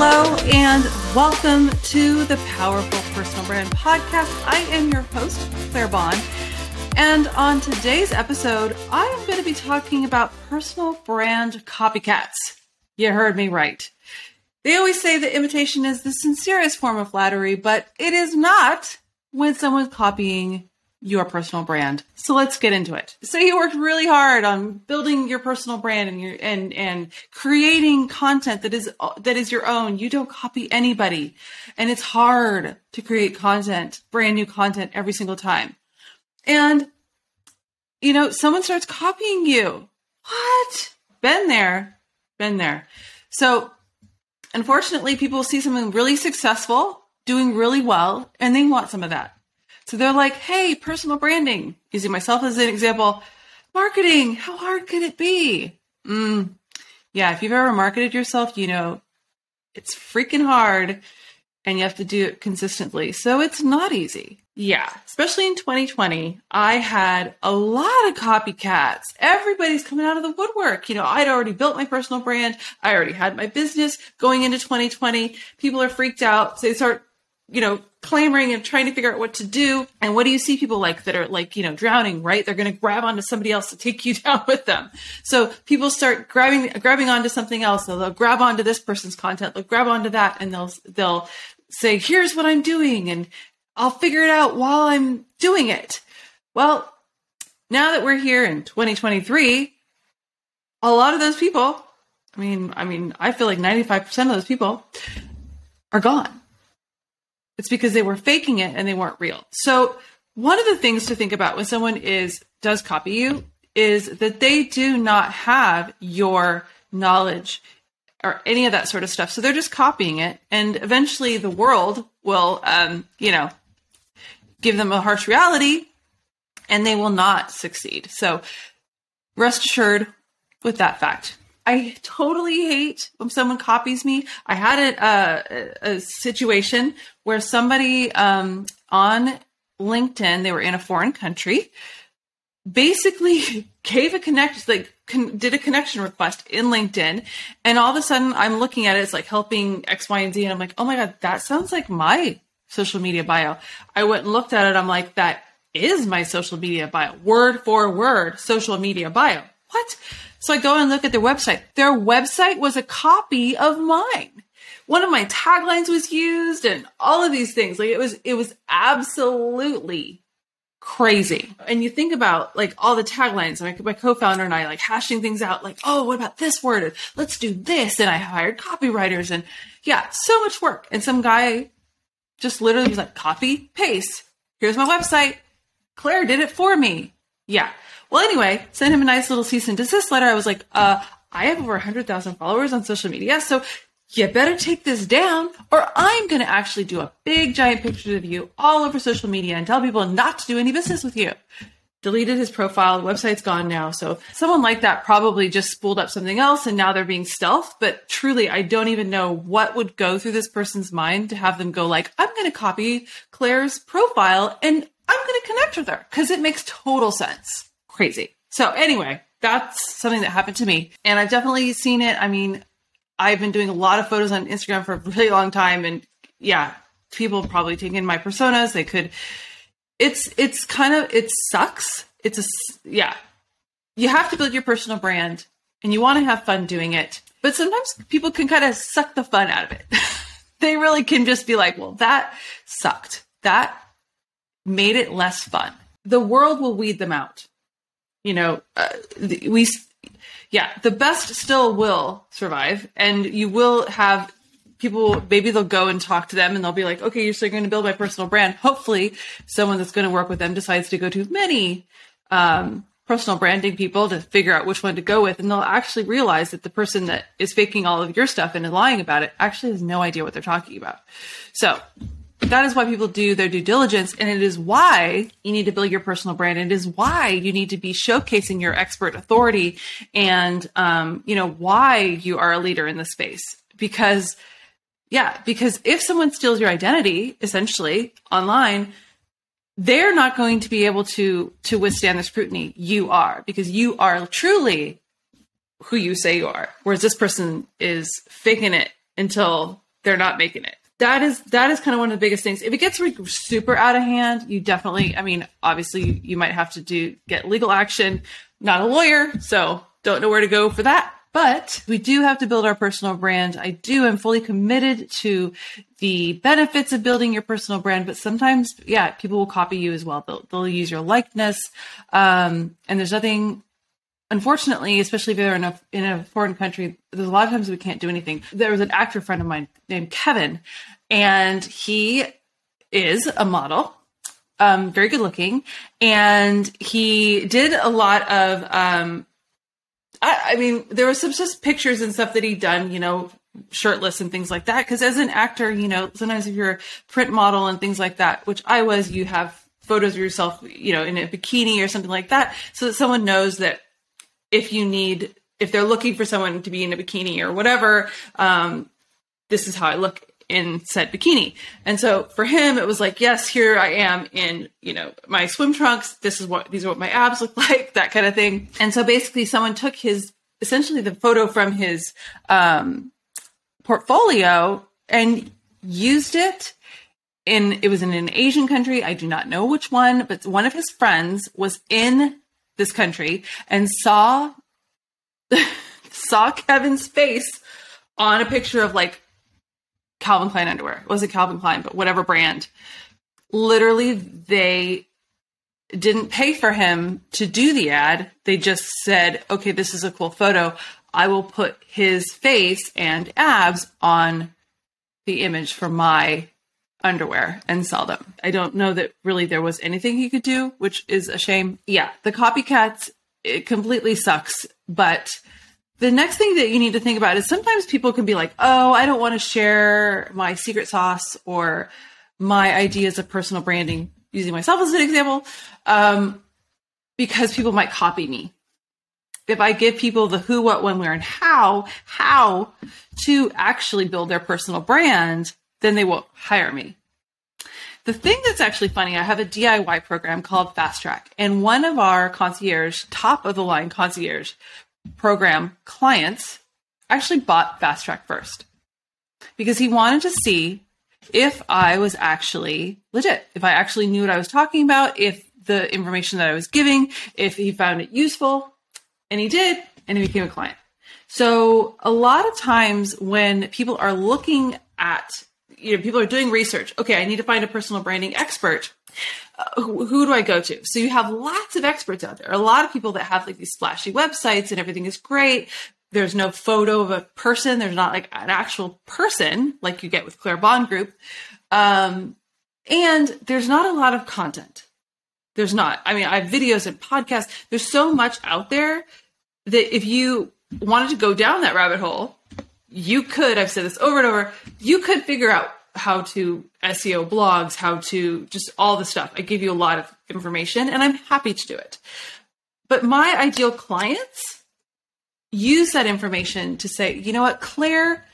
Hello, and welcome to the Powerful Personal Brand Podcast. I am your host, Claire Bahn. And on today's episode, I am going to be talking about personal brand copycats. You heard me right. They always say that imitation is the sincerest form of flattery, but it is not when someone's copying your personal brand. So let's get into it. So you worked really hard on building your personal brand and your and and creating content that is that is your own. You don't copy anybody. And it's hard to create content, brand new content every single time. And you know, someone starts copying you. What? Been there. Been there. So unfortunately, people see someone really successful, doing really well, and they want some of that. So they're like, hey, personal branding, using myself as an example, marketing, how hard can it be? Mm, yeah, if you've ever marketed yourself, you know it's freaking hard and you have to do it consistently. So it's not easy. Yeah, especially in 2020, I had a lot of copycats. Everybody's coming out of the woodwork. You know, I'd already built my personal brand. I already had my business going into 2020. People are freaked out. So they start you know, clamoring and trying to figure out what to do. And what do you see people like that are like, you know, drowning, right? They're going to grab onto somebody else to take you down with them. So people start grabbing, grabbing onto something else. They'll, they'll grab onto this person's content. They'll grab onto that and they'll, they'll say, here's what I'm doing. And I'll figure it out while I'm doing it. Well, now that we're here in 2023, a lot of those people, I mean, I mean, I feel like 95% of those people are gone it's because they were faking it and they weren't real. So one of the things to think about when someone is does copy you is that they do not have your knowledge or any of that sort of stuff. So they're just copying it, and eventually the world will, um, you know, give them a harsh reality, and they will not succeed. So rest assured with that fact. I totally hate when someone copies me. I had a, a, situation where somebody um, on LinkedIn, they were in a foreign country, basically gave a connection, like con- did a connection request in LinkedIn, and all of a sudden I'm looking at it, it's like helping X, Y, and Z, and I'm like, oh my god, that sounds like my social media bio. I went and looked at it, I'm like, that is my social media bio, word for word, social media bio. What? So I go and look at their website. Their website was a copy of mine. One of my taglines was used and all of these things. Like it was, it was absolutely crazy. And you think about like all the taglines, like my co-founder and I like hashing things out, like, oh, what about this word? Let's do this. And I hired copywriters and yeah, so much work. And some guy just literally was like, copy, paste. Here's my website. Claire did it for me. Yeah. Well, anyway, sent him a nice little cease and desist letter. I was like, uh, I have over 100,000 followers on social media, so you better take this down, or I'm going to actually do a big giant picture of you all over social media and tell people not to do any business with you. Deleted his profile. The website's gone now. So someone like that probably just spooled up something else and now they're being stealth. But truly, I don't even know what would go through this person's mind to have them go like, I'm going to copy Claire's profile and I'm going to connect with her because it makes total sense crazy. So anyway, that's something that happened to me. And I've definitely seen it. I mean, I've been doing a lot of photos on Instagram for a really long time. And yeah, people probably taking my personas. They could, it's, it's kind of, it sucks. It's a, yeah, you have to build your personal brand and you want to have fun doing it. But sometimes people can kind of suck the fun out of it. they really can just be like, well, that sucked. That made it less fun. The world will weed them out you know, uh, we, yeah, the best still will survive, and you will have people. Maybe they'll go and talk to them, and they'll be like, "Okay, you're still going to build my personal brand." Hopefully, someone that's going to work with them decides to go to many um, personal branding people to figure out which one to go with, and they'll actually realize that the person that is faking all of your stuff and lying about it actually has no idea what they're talking about. So that is why people do their due diligence and it is why you need to build your personal brand it is why you need to be showcasing your expert authority and um, you know why you are a leader in the space because yeah because if someone steals your identity essentially online they're not going to be able to to withstand the scrutiny you are because you are truly who you say you are whereas this person is faking it until they're not making it. That is that is kind of one of the biggest things. If it gets like super out of hand, you definitely. I mean, obviously, you might have to do get legal action. Not a lawyer, so don't know where to go for that. But we do have to build our personal brand. I do. I'm fully committed to the benefits of building your personal brand. But sometimes, yeah, people will copy you as well. They'll, they'll use your likeness. Um, and there's nothing unfortunately, especially if they're in a in a foreign country, there's a lot of times we can't do anything. There was an actor friend of mine named Kevin, and he is a model, um, very good looking, and he did a lot of. Um, I, I mean, there was some just pictures and stuff that he'd done, you know, shirtless and things like that. Because as an actor, you know, sometimes if you're a print model and things like that, which I was, you have photos of yourself, you know, in a bikini or something like that, so that someone knows that if you need if they're looking for someone to be in a bikini or whatever um, this is how i look in said bikini. And so for him it was like yes here i am in you know my swim trunks. This is what these are what my abs look like that kind of thing. And so basically someone took his essentially the photo from his um, portfolio and used it in it was in an asian country. I do not know which one but one of his friends was in this country and saw saw Kevin's face on a picture of like Calvin Klein underwear. It wasn't Calvin Klein, but whatever brand. Literally, they didn't pay for him to do the ad. They just said, okay, this is a cool photo. I will put his face and abs on the image for my underwear and sell them. I don't know that really there was anything he could do, which is a shame. Yeah, the copycats, it completely sucks. But the next thing that you need to think about is sometimes people can be like, oh, I don't want to share my secret sauce or my ideas of personal branding, using myself as an example, um, because people might copy me. If I give people the who, what, when, where, and how, how to actually build their personal brand, then they will hire me. The thing that's actually funny, I have a DIY program called Fast Track, and one of our concierge, top of the line concierge program clients actually bought Fast Track first because he wanted to see if I was actually legit, if I actually knew what I was talking about, if the information that I was giving, if he found it useful, and he did, and he became a client. So a lot of times when people are looking at you know people are doing research. Okay i need to find a personal branding expert. Uh, who, who, do i go to? So you have lots of experts out there. A lot of people that have like these splashy websites and everything is great. There's no photo of a person. There's not like an actual person like you get with claire bahn group. Um, and there's not a lot of content. There's not. I mean i have videos and podcasts. There's so much out there that if you wanted to go down that rabbit hole you could, I've said this over and over, you could figure out how to SEO blogs, how to just all the stuff. I give you a lot of information and I'm happy to do it. But my ideal clients use that information to say, you know what, Claire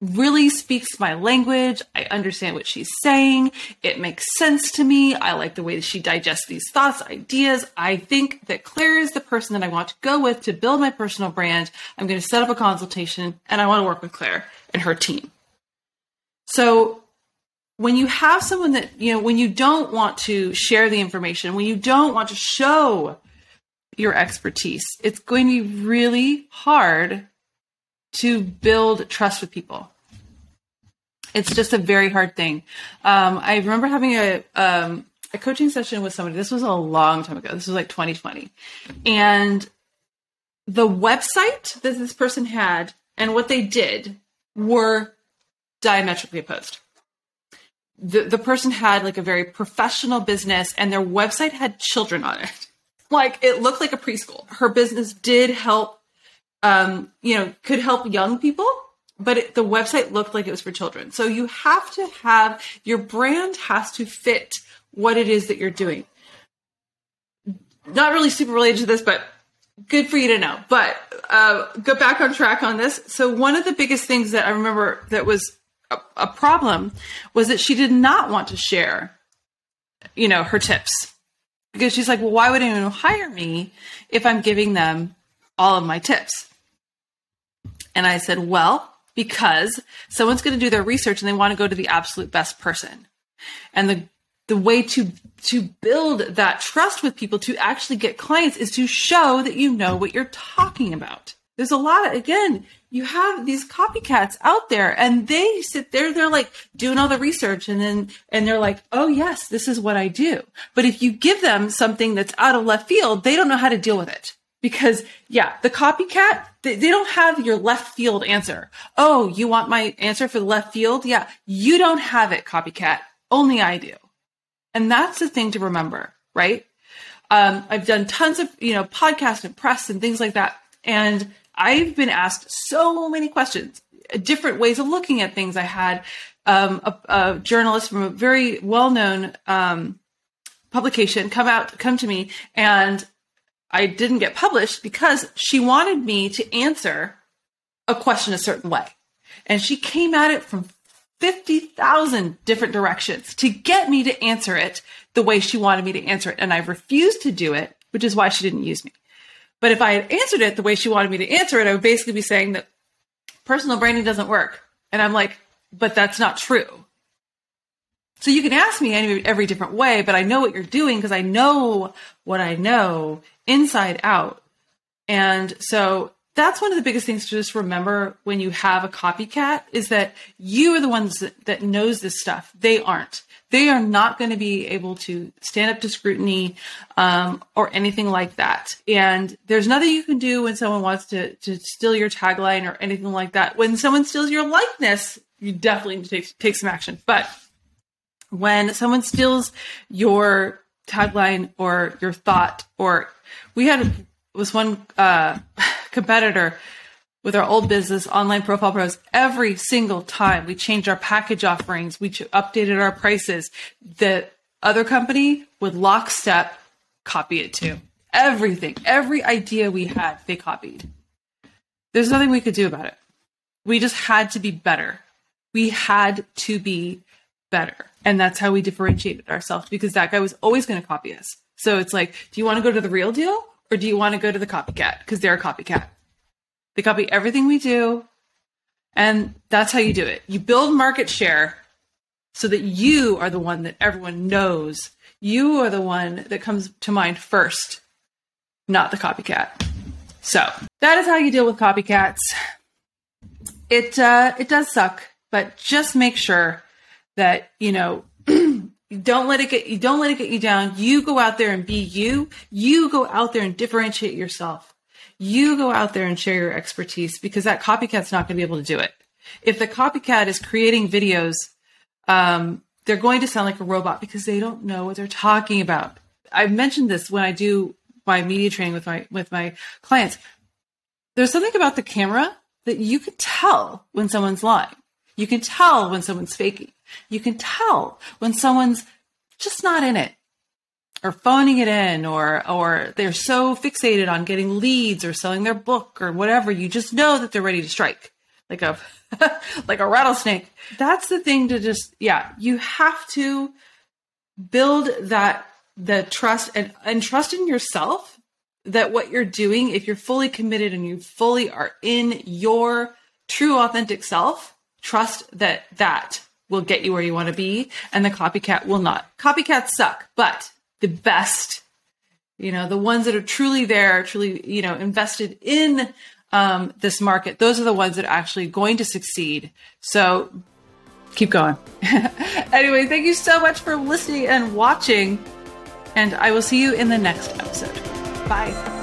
really speaks my language. I understand what she's saying. It makes sense to me. I like the way that she digests these thoughts, ideas. I think that Claire is the person that I want to go with to build my personal brand. I'm going to set up a consultation and I want to work with Claire and her team. So when you have someone that, you know, when you don't want to share the information, when you don't want to show your expertise, it's going to be really hard to build trust with people. It's just a very hard thing. Um, I remember having a um, a coaching session with somebody. This was a long time ago. This was like 2020, and the website that this person had and what they did were diametrically opposed. The the person had like a very professional business, and their website had children on it. Like it looked like a preschool. Her business did help um, you know, could help young people, but it, the website looked like it was for children. So you have to have your brand has to fit what it is that you're doing. Not really super related to this, but good for you to know. But uh, go back on track on this. So one of the biggest things that I remember that was a, a problem was that she did not want to share, you know, her tips because she's like, well, why would anyone hire me if I'm giving them all of my tips? And I said, well, because someone's going to do their research and they want to go to the absolute best person. And the the way to to build that trust with people to actually get clients is to show that you know what you're talking about. There's a lot of, again, you have these copycats out there and they sit there, they're like doing all the research and then, and they're like, oh yes, this is what I do. But if you give them something that's out of left field, they don't know how to deal with it. Because yeah, the copycat, they, they don't have your left field answer. Oh, you want my answer for the left field? Yeah. You don't have it, copycat. Only I do. And that's the thing to remember, right? Um, I've done tons of, you know, podcasts and press and things like that. And I've been asked so many questions, different ways of looking at things. I had um, a, a, journalist from a very well-known um, publication come out, come to me, and I didn't get published because she wanted me to answer a question a certain way, and she came at it from 50,000 different directions to get me to answer it the way she wanted me to answer it. And I refused to do it, which is why she didn't use me. But if I had answered it the way she wanted me to answer it, I would basically be saying that personal branding doesn't work. And I'm like, but that's not true. So you can ask me any, every different way, but I know what you're doing because I know what I know inside out. And so that's one of the biggest things to just remember when you have a copycat is that you are the ones that, that knows this stuff. They aren't. They are not going to be able to stand up to scrutiny um, or anything like that. And there's nothing you can do when someone wants to, to steal your tagline or anything like that. When someone steals your likeness, you definitely need to take, take some action. But when someone steals your tagline or your thought, or we had was one uh, competitor with our old business, Online Profile Pros, every single time we changed our package offerings, we updated our prices, the other company would lockstep copy it too. Everything, every idea we had, they copied. There's nothing we could do about it. We just had to be better. We had to be better. And that's how we differentiated ourselves because that guy was always going to copy us. So it's like, do you want to go to the real deal or do you want to go to the copycat? Because they're a copycat. They copy everything we do. And that's how you do it. You build market share so that you are the one that everyone knows. You are the one that comes to mind first, not the copycat. So that is how you deal with copycats. It uh, it does suck, but just make sure that you know don't let it get you don't let it get you down. You go out there and be you. You go out there and differentiate yourself. You go out there and share your expertise because that copycat's not going to be able to do it. If the copycat is creating videos um, they're going to sound like a robot because they don't know what they're talking about. I've mentioned this when i do my media training with my with my clients. There's something about the camera that you can tell when someone's lying you can tell when someone's faking you can tell when someone's just not in it or phoning it in or or they're so fixated on getting leads or selling their book or whatever you just know that they're ready to strike like a like a rattlesnake. That's the thing to just yeah you have to build that the trust and and trust in yourself that what you're doing if you're fully committed and you fully are in your true authentic self trust that that will get you where you want to be and the copycat will not. Copycats suck, but the best, you know, the ones that are truly there, truly, you know, invested in um, this market, those are the ones that are actually going to succeed. So keep going. anyway, thank you so much for listening and watching. And I will see you in the next episode. Bye.